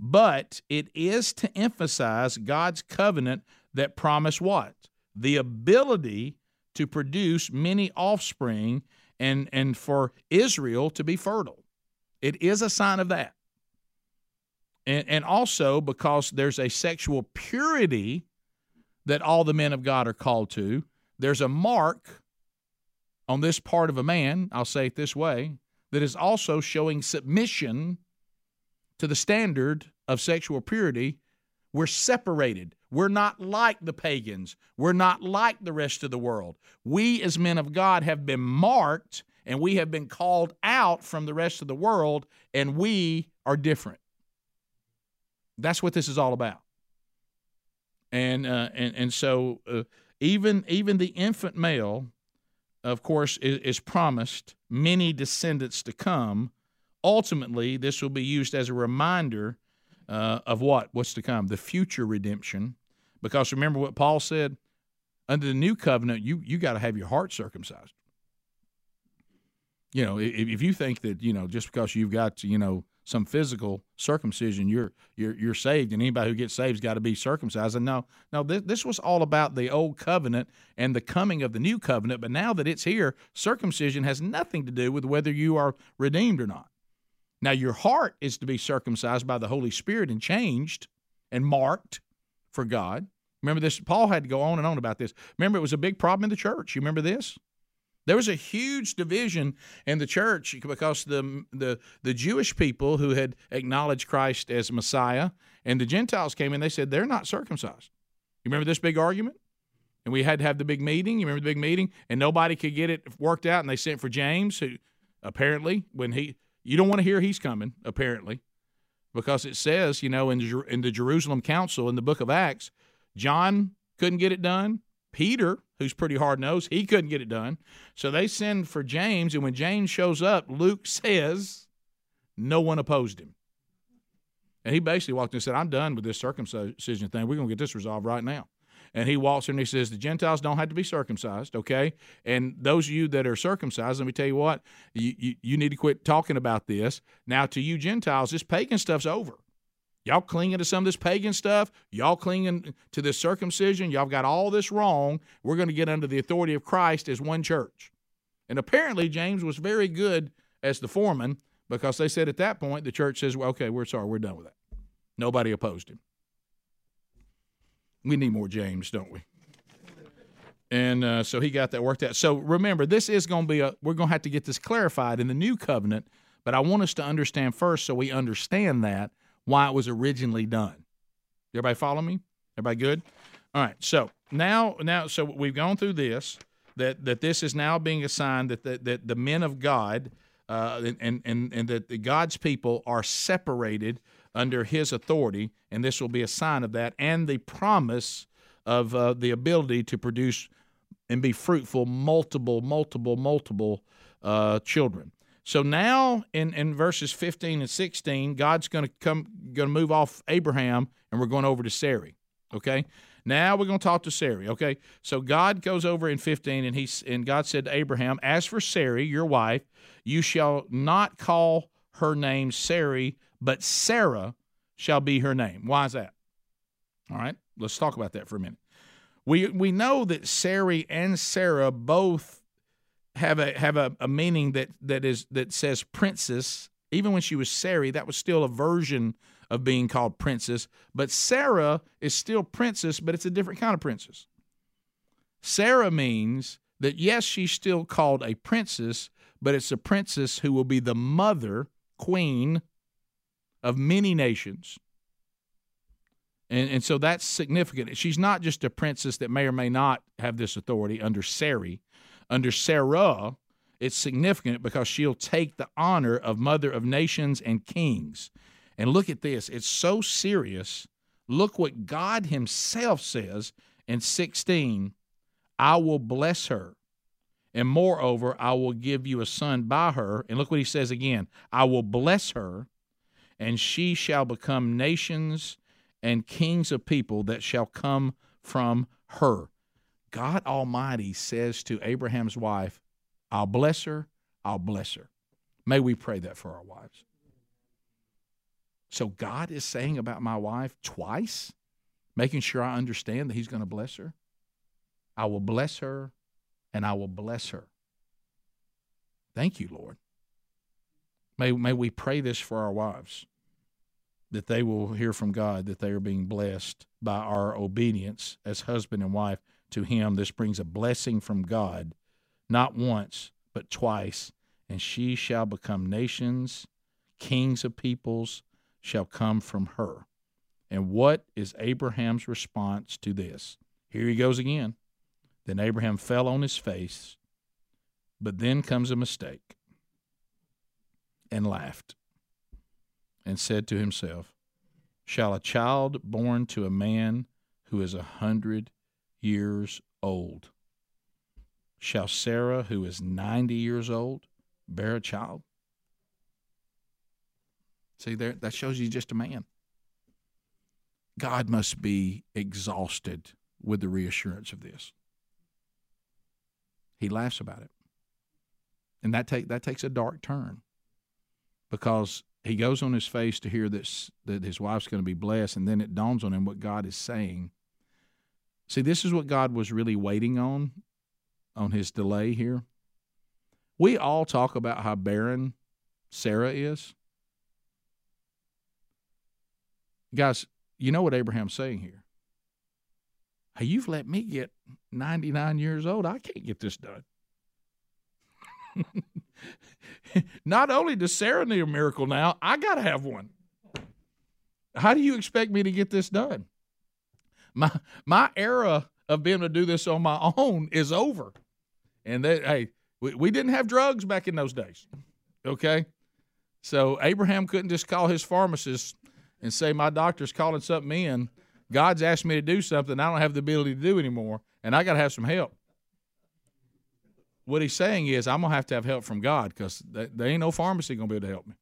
But it is to emphasize God's covenant that promised what? The ability to produce many offspring and, and for Israel to be fertile. It is a sign of that. And, and also because there's a sexual purity that all the men of God are called to, there's a mark on this part of a man, I'll say it this way, that is also showing submission to the standard of sexual purity. We're separated. We're not like the pagans. We're not like the rest of the world. We, as men of God, have been marked and we have been called out from the rest of the world, and we are different. That's what this is all about. And uh, and and so uh, even even the infant male of course, is, is promised many descendants to come. Ultimately, this will be used as a reminder uh, of what? What's to come? The future redemption. Because remember what Paul said? Under the new covenant, you, you got to have your heart circumcised. You know, if, if you think that, you know, just because you've got, you know, some physical circumcision, you're you're you're saved, and anybody who gets saved has got to be circumcised. And no, no, this, this was all about the old covenant and the coming of the new covenant. But now that it's here, circumcision has nothing to do with whether you are redeemed or not. Now your heart is to be circumcised by the Holy Spirit and changed and marked for God. Remember this? Paul had to go on and on about this. Remember, it was a big problem in the church. You remember this? There was a huge division in the church because the, the, the Jewish people who had acknowledged Christ as Messiah and the Gentiles came in, they said they're not circumcised. You remember this big argument? And we had to have the big meeting. You remember the big meeting? And nobody could get it worked out. And they sent for James, who apparently, when he, you don't want to hear he's coming, apparently, because it says, you know, in, in the Jerusalem Council in the book of Acts, John couldn't get it done. Peter, who's pretty hard nosed, he couldn't get it done. So they send for James, and when James shows up, Luke [laughs] says no one opposed him. And he basically walked in and said, I'm done with this circumcision thing. We're going to get this resolved right now. And he walks in and he says, The Gentiles don't have to be circumcised, okay? And those of you that are circumcised, let me tell you what, you, you, you need to quit talking about this. Now, to you Gentiles, this pagan stuff's over. Y'all clinging to some of this pagan stuff. Y'all clinging to this circumcision. Y'all got all this wrong. We're going to get under the authority of Christ as one church. And apparently, James was very good as the foreman because they said at that point, the church says, well, okay, we're sorry, we're done with that. Nobody opposed him. We need more James, don't we? And uh, so he got that worked out. So remember, this is going to be a, we're going to have to get this clarified in the new covenant, but I want us to understand first so we understand that why it was originally done. Everybody follow me? Everybody good? All right. So now, now, so we've gone through this. That that this is now being assigned that the, that the men of God uh, and and and that the God's people are separated under His authority, and this will be a sign of that, and the promise of uh, the ability to produce and be fruitful, multiple, multiple, multiple uh, children. So now in, in verses 15 and 16, God's going to come going to move off Abraham and we're going over to Sarai. Okay? Now we're going to talk to Sarai, okay? So God goes over in 15 and he and God said to Abraham, "As for Sarai, your wife, you shall not call her name Sarai, but Sarah shall be her name." Why is that? All right? Let's talk about that for a minute. We we know that Sarai and Sarah both have a have a, a meaning that that is that says princess. Even when she was Sarai, that was still a version of being called princess. But Sarah is still princess, but it's a different kind of princess. Sarah means that yes, she's still called a princess, but it's a princess who will be the mother, queen of many nations. And, and so that's significant. She's not just a princess that may or may not have this authority under Sarai. Under Sarah, it's significant because she'll take the honor of mother of nations and kings. And look at this. It's so serious. Look what God Himself says in 16 I will bless her. And moreover, I will give you a son by her. And look what he says again I will bless her, and she shall become nations and kings of people that shall come from her. God Almighty says to Abraham's wife, I'll bless her, I'll bless her. May we pray that for our wives. So God is saying about my wife twice, making sure I understand that He's going to bless her. I will bless her and I will bless her. Thank you, Lord. May, may we pray this for our wives that they will hear from God that they are being blessed by our obedience as husband and wife to Him. This brings a blessing from God, not once, but twice. And she shall become nations, kings of peoples shall come from her. And what is Abraham's response to this? Here he goes again. Then Abraham fell on his face, but then comes a mistake and laughed and said to himself, Shall a child born to a man who is a hundred years old, shall Sarah, who is ninety years old, bear a child? See, there that shows you just a man. God must be exhausted with the reassurance of this. He laughs about it. And that take that takes a dark turn because he goes on his face to hear this that his wife's going to be blessed, and then it dawns on him what God is saying. See, this is what God was really waiting on on his delay here. We all talk about how barren Sarah is. Guys, you know what Abraham's saying here. Hey, you've let me get 99 years old. I can't get this done. [laughs] Not only does Sarah need a miracle now, I got to have one. How do you expect me to get this done? [laughs] My my era of being able to do this on my own is over. And that hey, we, we didn't have drugs back in those days. Okay? So Abraham couldn't just call his pharmacist and say my doctor's calling something in. God's asked me to do something I don't have the ability to do anymore, and I got to have some help what he's saying is I'm gonna have to have help from God because th- there ain't no pharmacy gonna be able to help me.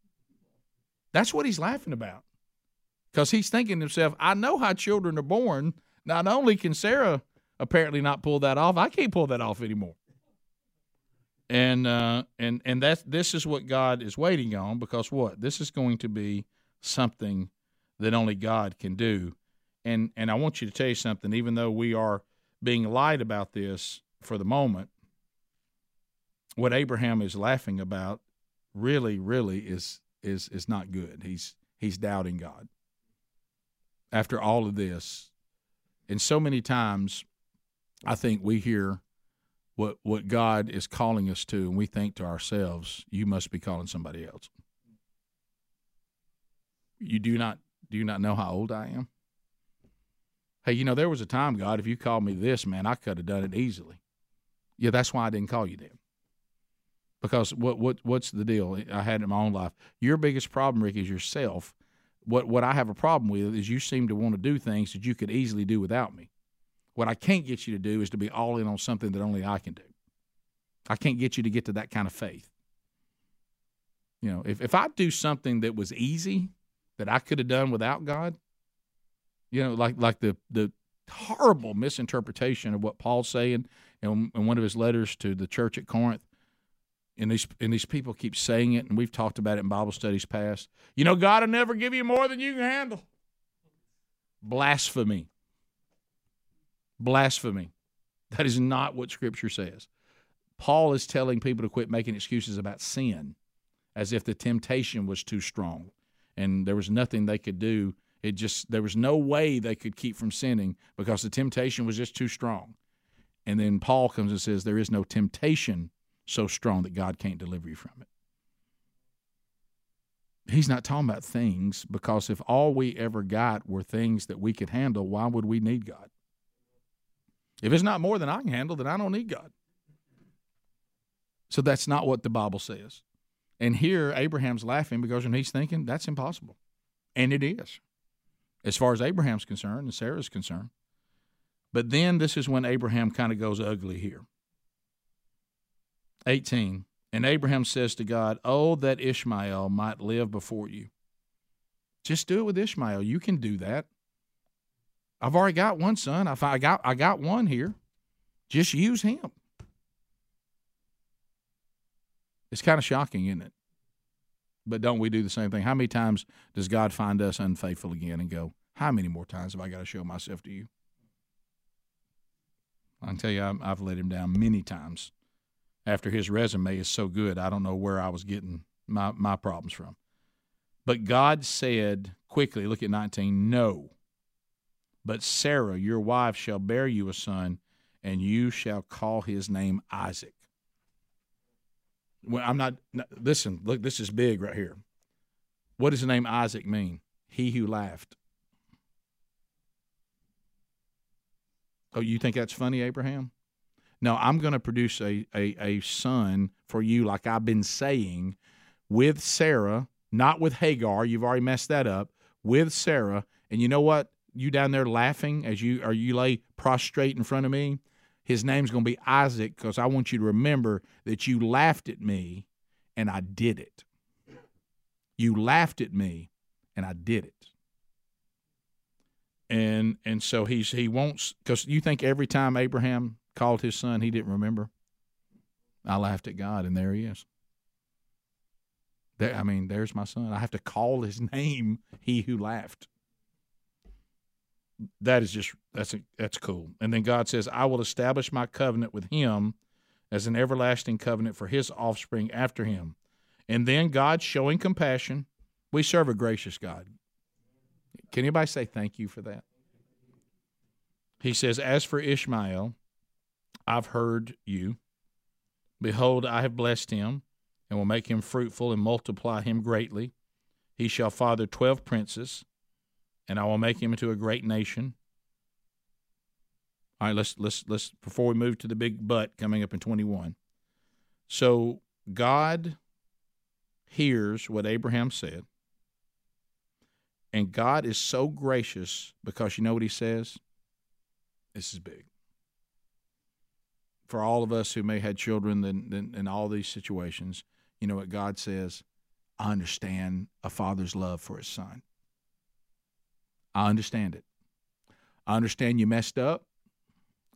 That's what he's laughing about, because he's thinking to himself, I know how children are born. Not only can Sarah apparently not pull that off, I can't pull that off anymore. And uh, and and that this is what God is waiting on because what this is going to be something that only God can do. And and I want you to tell you something. Even though we are being light about this for the moment, what Abraham is laughing about really, really is is is not good. He's he's doubting God. After all of this, and so many times, I think we hear what what God is calling us to, and we think to ourselves, "You must be calling somebody else." You do not do you not know how old I am? Hey, you know there was a time, God, if you called me this, man, I could have done it easily. Yeah, that's why I didn't call you then because what what what's the deal? I had in my own life. Your biggest problem, Rick, is yourself. What what I have a problem with is you seem to want to do things that you could easily do without me. What I can't get you to do is to be all in on something that only I can do. I can't get you to get to that kind of faith. You know, if, if I do something that was easy that I could have done without God, you know, like like the the horrible misinterpretation of what Paul's saying in, in one of his letters to the church at Corinth and these and these people keep saying it, and we've talked about it in Bible studies past. You know, God will never give you more than you can handle. Blasphemy. Blasphemy. That is not what Scripture says. Paul is telling people to quit making excuses about sin as if the temptation was too strong and there was nothing they could do. It just, there was no way they could keep from sinning because the temptation was just too strong. And then Paul comes and says, There is no temptation so strong that God can't deliver you from it. He's not talking about things because if all we ever got were things that we could handle, why would we need God? If it's not more than I can handle, then I don't need God. So that's not what the Bible says. And here, Abraham's laughing because when he's thinking, that's impossible. And it is, as far as Abraham's concerned and Sarah's concerned. But then this is when Abraham kind of goes ugly here. 18. And Abraham says to God, Oh, that Ishmael might live before you. Just do it with Ishmael. You can do that. I've already got one son. I got I got one here. Just use him. It's kind of shocking, isn't it? But don't we do the same thing? How many times does God find us unfaithful again and go, How many more times have I got to show myself to you? I can tell you, I've let him down many times. After his resume is so good, I don't know where I was getting my, my problems from. But God said quickly, look at 19, no. But Sarah, your wife, shall bear you a son, and you shall call his name Isaac. Well, I'm not, listen, look, this is big right here. What does the name Isaac mean? He who laughed. Oh, you think that's funny, Abraham? No, I'm going to produce a, a, a son for you, like I've been saying, with Sarah, not with Hagar. You've already messed that up. With Sarah. And you know what? You down there laughing as you or you lay prostrate in front of me. His name's going to be Isaac because I want you to remember that you laughed at me and I did it. You laughed at me and I did it and and so he's he wants because you think every time Abraham called his son he didn't remember. I laughed at God, and there he is. There, I mean, there's my son. I have to call his [laughs] name. He who laughed. That is just that's a, that's cool. And then God says, "I will establish my covenant with him as an everlasting covenant for his offspring after him." And then God showing compassion. We serve a gracious God. Can anybody say thank you for that? He says, As for Ishmael, I've heard you. Behold, I have blessed him, and will make him fruitful and multiply him greatly. He shall father twelve princes, and I will make him into a great nation. All right, let's let's let's before we move to the big but coming up in 21. So God hears what Abraham said. And God is so gracious because you know what He says? This is big. For all of us who may have children in, in all these situations, you know what God says? I understand a father's love for his son. I understand it. I understand you messed up.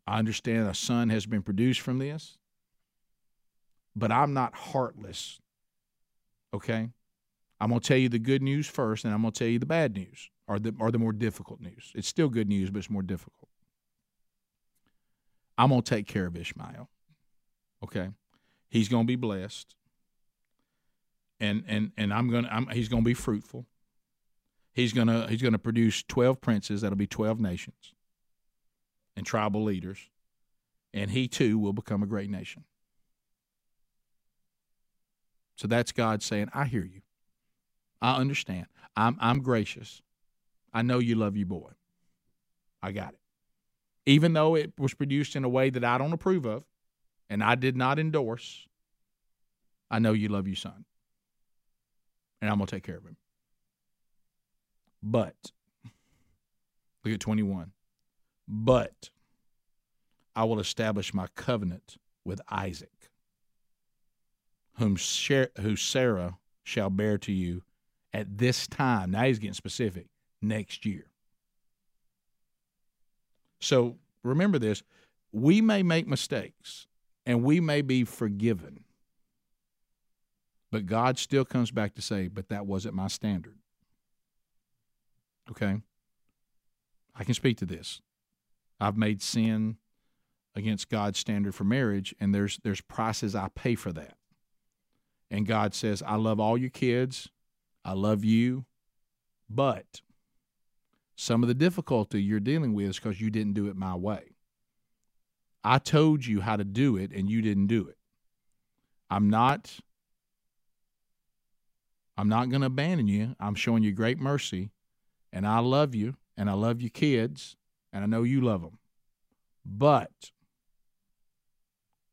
I understand a son has been produced from this. But I'm not heartless. Okay? I'm going to tell you the good news first, and I'm going to tell you the bad news or the, or the more difficult news. It's still good news, but it's more difficult. I'm going to take care of Ishmael. Okay? He's going to be blessed. And and and I'm going to he's going to be fruitful. He's going to he's going to produce 12 princes that'll be 12 nations and tribal leaders. And he too will become a great nation. So that's God saying, I hear you. I understand. I'm I'm gracious. I know you love your boy. I got it. Even though it was produced in a way that I don't approve of and I did not endorse, I know you love your son. And I'm going to take care of him. But, look at 21. But I will establish my covenant with Isaac, whom, Sarah shall bear to you at this time. Now he's getting specific. Next year. So remember this we may make mistakes and we may be forgiven. But God still comes back to say, but that wasn't my standard. Okay? I can speak to this. I've made sin against God's standard for marriage, and there's there's prices I pay for that. And God says, I love all your kids. I love you, but some of the difficulty you're dealing with is because you didn't do it my way. I told you how to do it and you didn't do it. I'm not I'm not going to abandon you. I'm showing you great mercy and I love you and I love your kids and I know you love them. But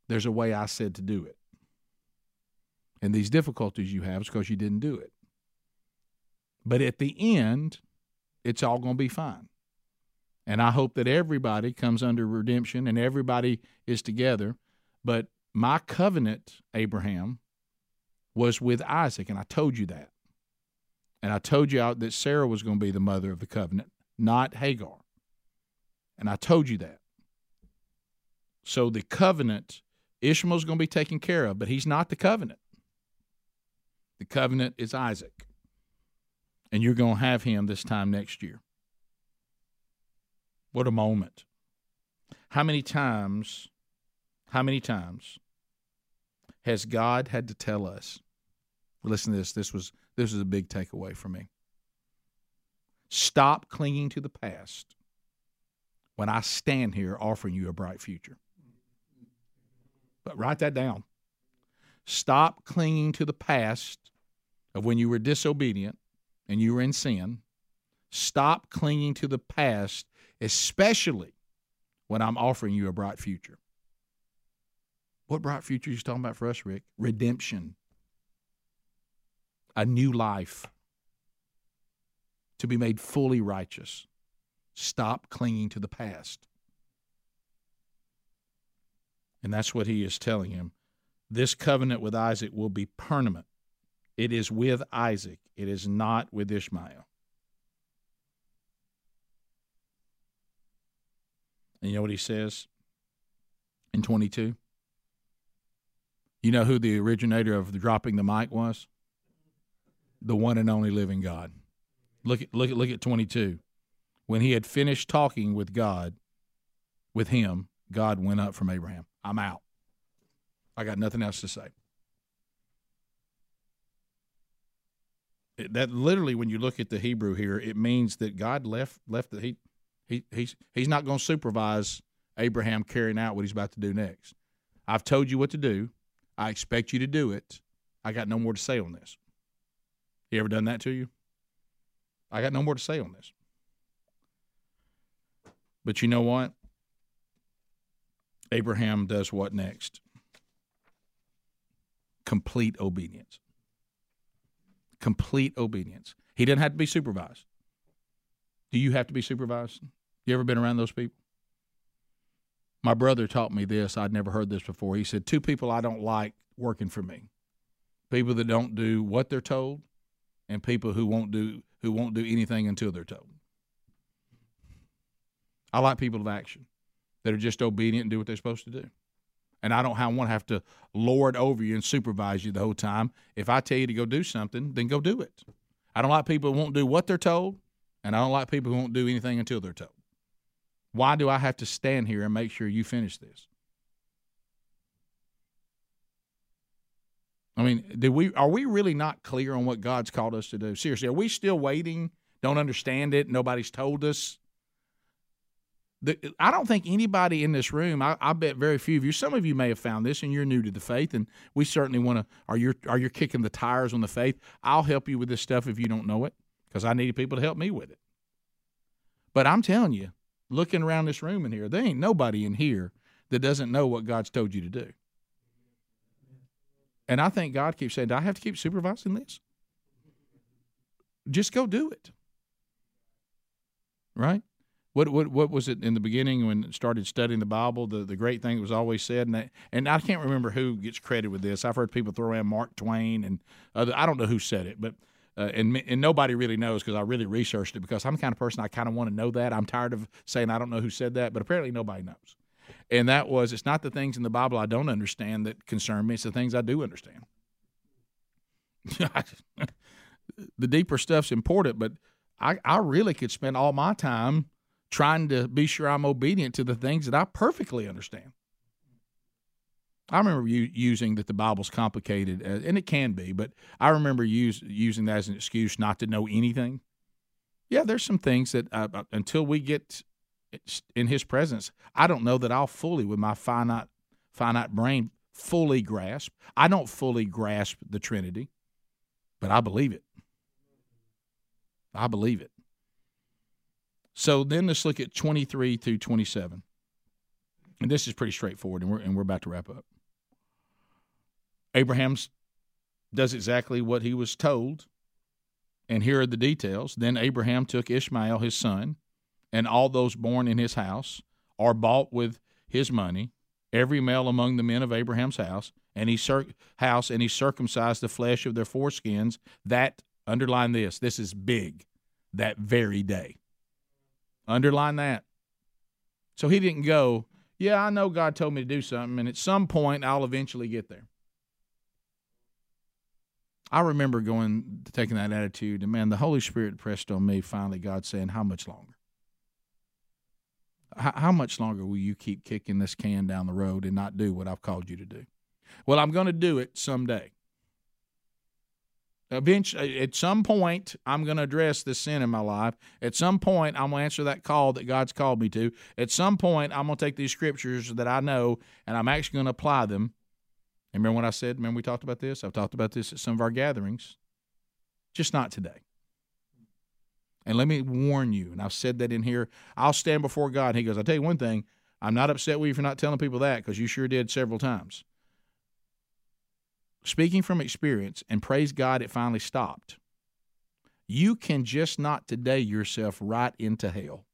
there's a way I said to do it. And these difficulties you have is because you didn't do it. But at the end, it's all going to be fine. And I hope that everybody comes under redemption and everybody is together. But my covenant, Abraham, was with Isaac, and I told you that. And I told you that Sarah was going to be the mother of the covenant, not Hagar. And I told you that. So the covenant, Ishmael's going to be taken care of, but he's not the covenant. The covenant is Isaac. And you're going to have him this time next year. What a moment. How many times, how many times has God had to tell us? Listen to this. This was this was a big takeaway for me. Stop clinging to the past when I stand here offering you a bright future. But write that down. Stop clinging to the past of when you were disobedient and you were in sin. Stop clinging to the past, especially when I'm offering you a bright future. What bright future are you talking about for us, Rick? Redemption, a new life, to be made fully righteous. Stop clinging to the past. And that's what he is telling him. This covenant with Isaac will be permanent. It is with Isaac, it is not with Ishmael. And you know what he says in 22? You know who the originator of the dropping the mic was? The one and only living God. Look at look at look at 22. When he had finished talking with God, with him, God went up from Abraham. I'm out. I got nothing else to say. That literally, when you look at the Hebrew here, it means that God left left the he he he's he's not going to supervise Abraham carrying out what he's about to do next. I've told you what to do. I expect you to do it. I got no more to say on this. You ever done that to you? I got no more to say on this. But you know what? Abraham does what next? Complete obedience complete obedience. He didn't have to be supervised. Do you have to be supervised? You ever been around those people? My brother taught me this. I'd never heard this before. He said, Two people I don't like working for me people that don't do what they're told, and people who won't do who won't do anything until they're told. I like people of action that are just obedient and do what they're supposed to do and I don't want to have to lord over you and supervise you the whole time. If I tell you to go do something, then go do it. I don't like people who won't do what they're told, and I don't like people who won't do anything until they're told. Why do I have to stand here and make sure you finish this? I mean, do we are we really not clear on what God's called us to do? Seriously, are we still waiting? Don't understand it. Nobody's told us. The, I don't think anybody in this room. I, I, bet very few of you. Some of you may have found this, and you're new to the faith, and we certainly want to. Are you are you kicking the tires on the faith? I'll help you with this stuff if you don't know it, because I need people to help me with it. But I'm telling you, looking around this room in here, there ain't nobody in here that doesn't know what God's told you to do. And I think God keeps saying, "Do I have to keep supervising this? Just go do it." Right? What, what what was it in the beginning when it started studying the Bible? The the great thing that was always said, and that, and I can't remember who gets credit with this. I've heard people throw around Mark Twain and other, I don't know who said it, but uh, and and nobody really knows because I really researched it because I'm the kind of person I kind of want to know that. I'm tired of saying I don't know who said that, but apparently nobody knows. And that was it's not the things in the Bible I don't understand that concern me; it's the things I do understand. [laughs] [laughs] the deeper stuff's important, but I I really could spend all my time trying to be sure I'm obedient to the things that I perfectly understand. I remember you using that the Bible's complicated, uh, and it can be, but I remember use, using that as an excuse not to know anything. Yeah, there's some things that uh, uh until we get in His presence, I don't know that I'll fully, with my finite finite brain, fully grasp. I don't fully grasp the Trinity, but I believe it. I believe it. So then let's look at 23 through 27. And this is pretty straightforward, and we're, and we're about to wrap up. Abraham does exactly what he was told. And here are the details. Then Abraham took Ishmael his son, and all those born in his house, or bought with his money, every male among the men of Abraham's house, and he cir- house, and he circumcised the flesh of their foreskins. That underline this. This is big. That very day. Underline that. So he didn't go. Yeah, I know God told me to do something, and at some point I'll eventually get there. I remember going taking that attitude, and man, the Holy Spirit pressed on me. Finally, God saying, "How much longer? How, how much longer will you keep kicking this can down the road and not do what I've called you to do?" Well, I'm going to do it someday. Eventually, at some point, I'm going to address this sin in my life. At some point, I'm going to answer that call that God's called me to. At some point, I'm going to take these scriptures that I know and I'm actually going to apply them and remember what I said? Remember we talked about this? I've talked about this at some of our gatherings. Just not today. And let me warn you, and I've said that in here, I'll stand before God. He goes, I'll tell you one thing, I'm not upset with you for not telling people that because you sure did several times. Speaking from experience, and praise God, it finally stopped. You can just not today yourself right into hell.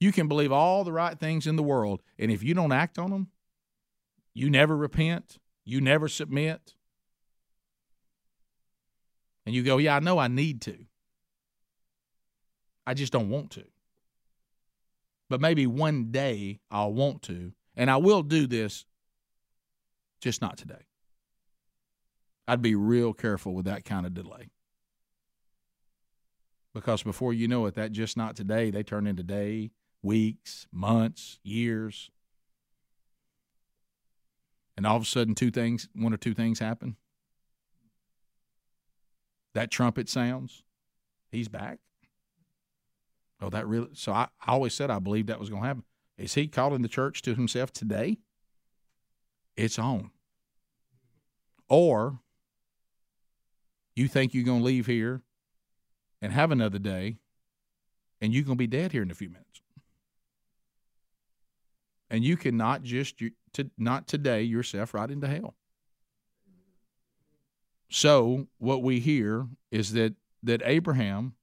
You can believe all the right things in the world, and if you don't act on them, you never repent, you never submit, and you go, Yeah, I know I need to. I just don't want to. But maybe one day I'll want to, and I will do this, just not today. I'd be real careful with that kind of delay. Because before you know it, that just not today, they turn into day weeks, months, years. And all of a sudden, two things, one or two things happen. That trumpet sounds. He's back. Oh, that really? So I, I always said I believed that was going to happen. Is he calling the church to himself today? It's on. Or you think you're going to leave here and have another day, and you're going to be dead here in a few minutes and you cannot just not today yourself right into hell. So what we hear is that that Abraham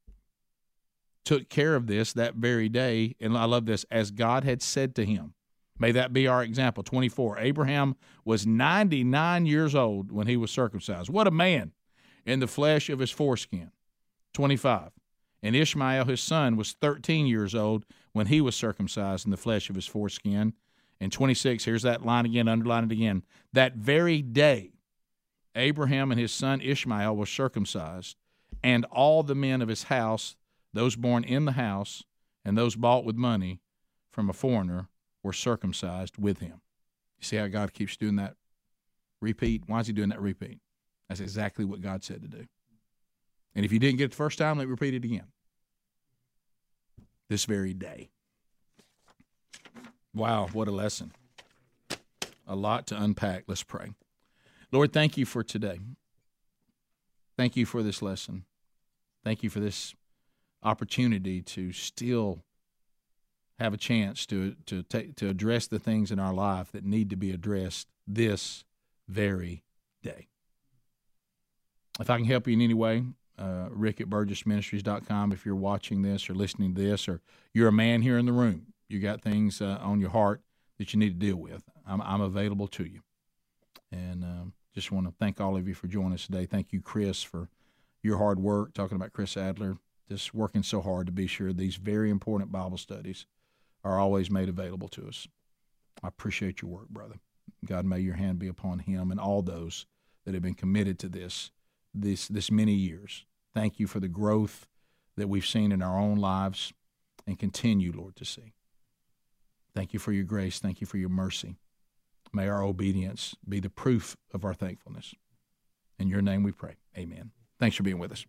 took care of this that very day, and I love this as God had said to him. May that be our example. 24. Abraham was 99 years old when he was circumcised. What a man in the flesh of his foreskin. 25. And Ishmael, his son, was 13 years old when he was circumcised in the flesh of his foreskin. And 26, here's that line again, underline it again. That very day, Abraham and his son Ishmael were circumcised, and all the men of his house, those born in the house, and those bought with money from a foreigner, were circumcised with him. You see how God keeps doing that repeat? Why is he doing that repeat? That's exactly what God said to do. And if you didn't get it the first time, let me repeat it again. This very day. Wow, what a lesson. A lot to unpack. Let's pray. Lord, thank you for today. Thank you for this lesson. Thank you for this opportunity to still have a chance to to take to address the things in our life that need to be addressed this very day. If I can help you in any way, uh, Rick at BurgessMinistries.com. If you're watching this or listening to this, or you're a man here in the room, you got things uh, on your heart that you need to deal with. I'm, I'm available to you. And um, just want to thank all of you for joining us today. Thank you, Chris, for your hard work, talking about Chris Adler, just working so hard to be sure these very important Bible studies are always made available to us. I appreciate your work, brother. God, may your hand be upon him and all those that have been committed to this this this many years. Thank you for the growth that we've seen in our own lives and continue, Lord, to see. Thank you for your grace. Thank you for your mercy. May our obedience be the proof of our thankfulness. In your name we pray. Amen. Thanks for being with us.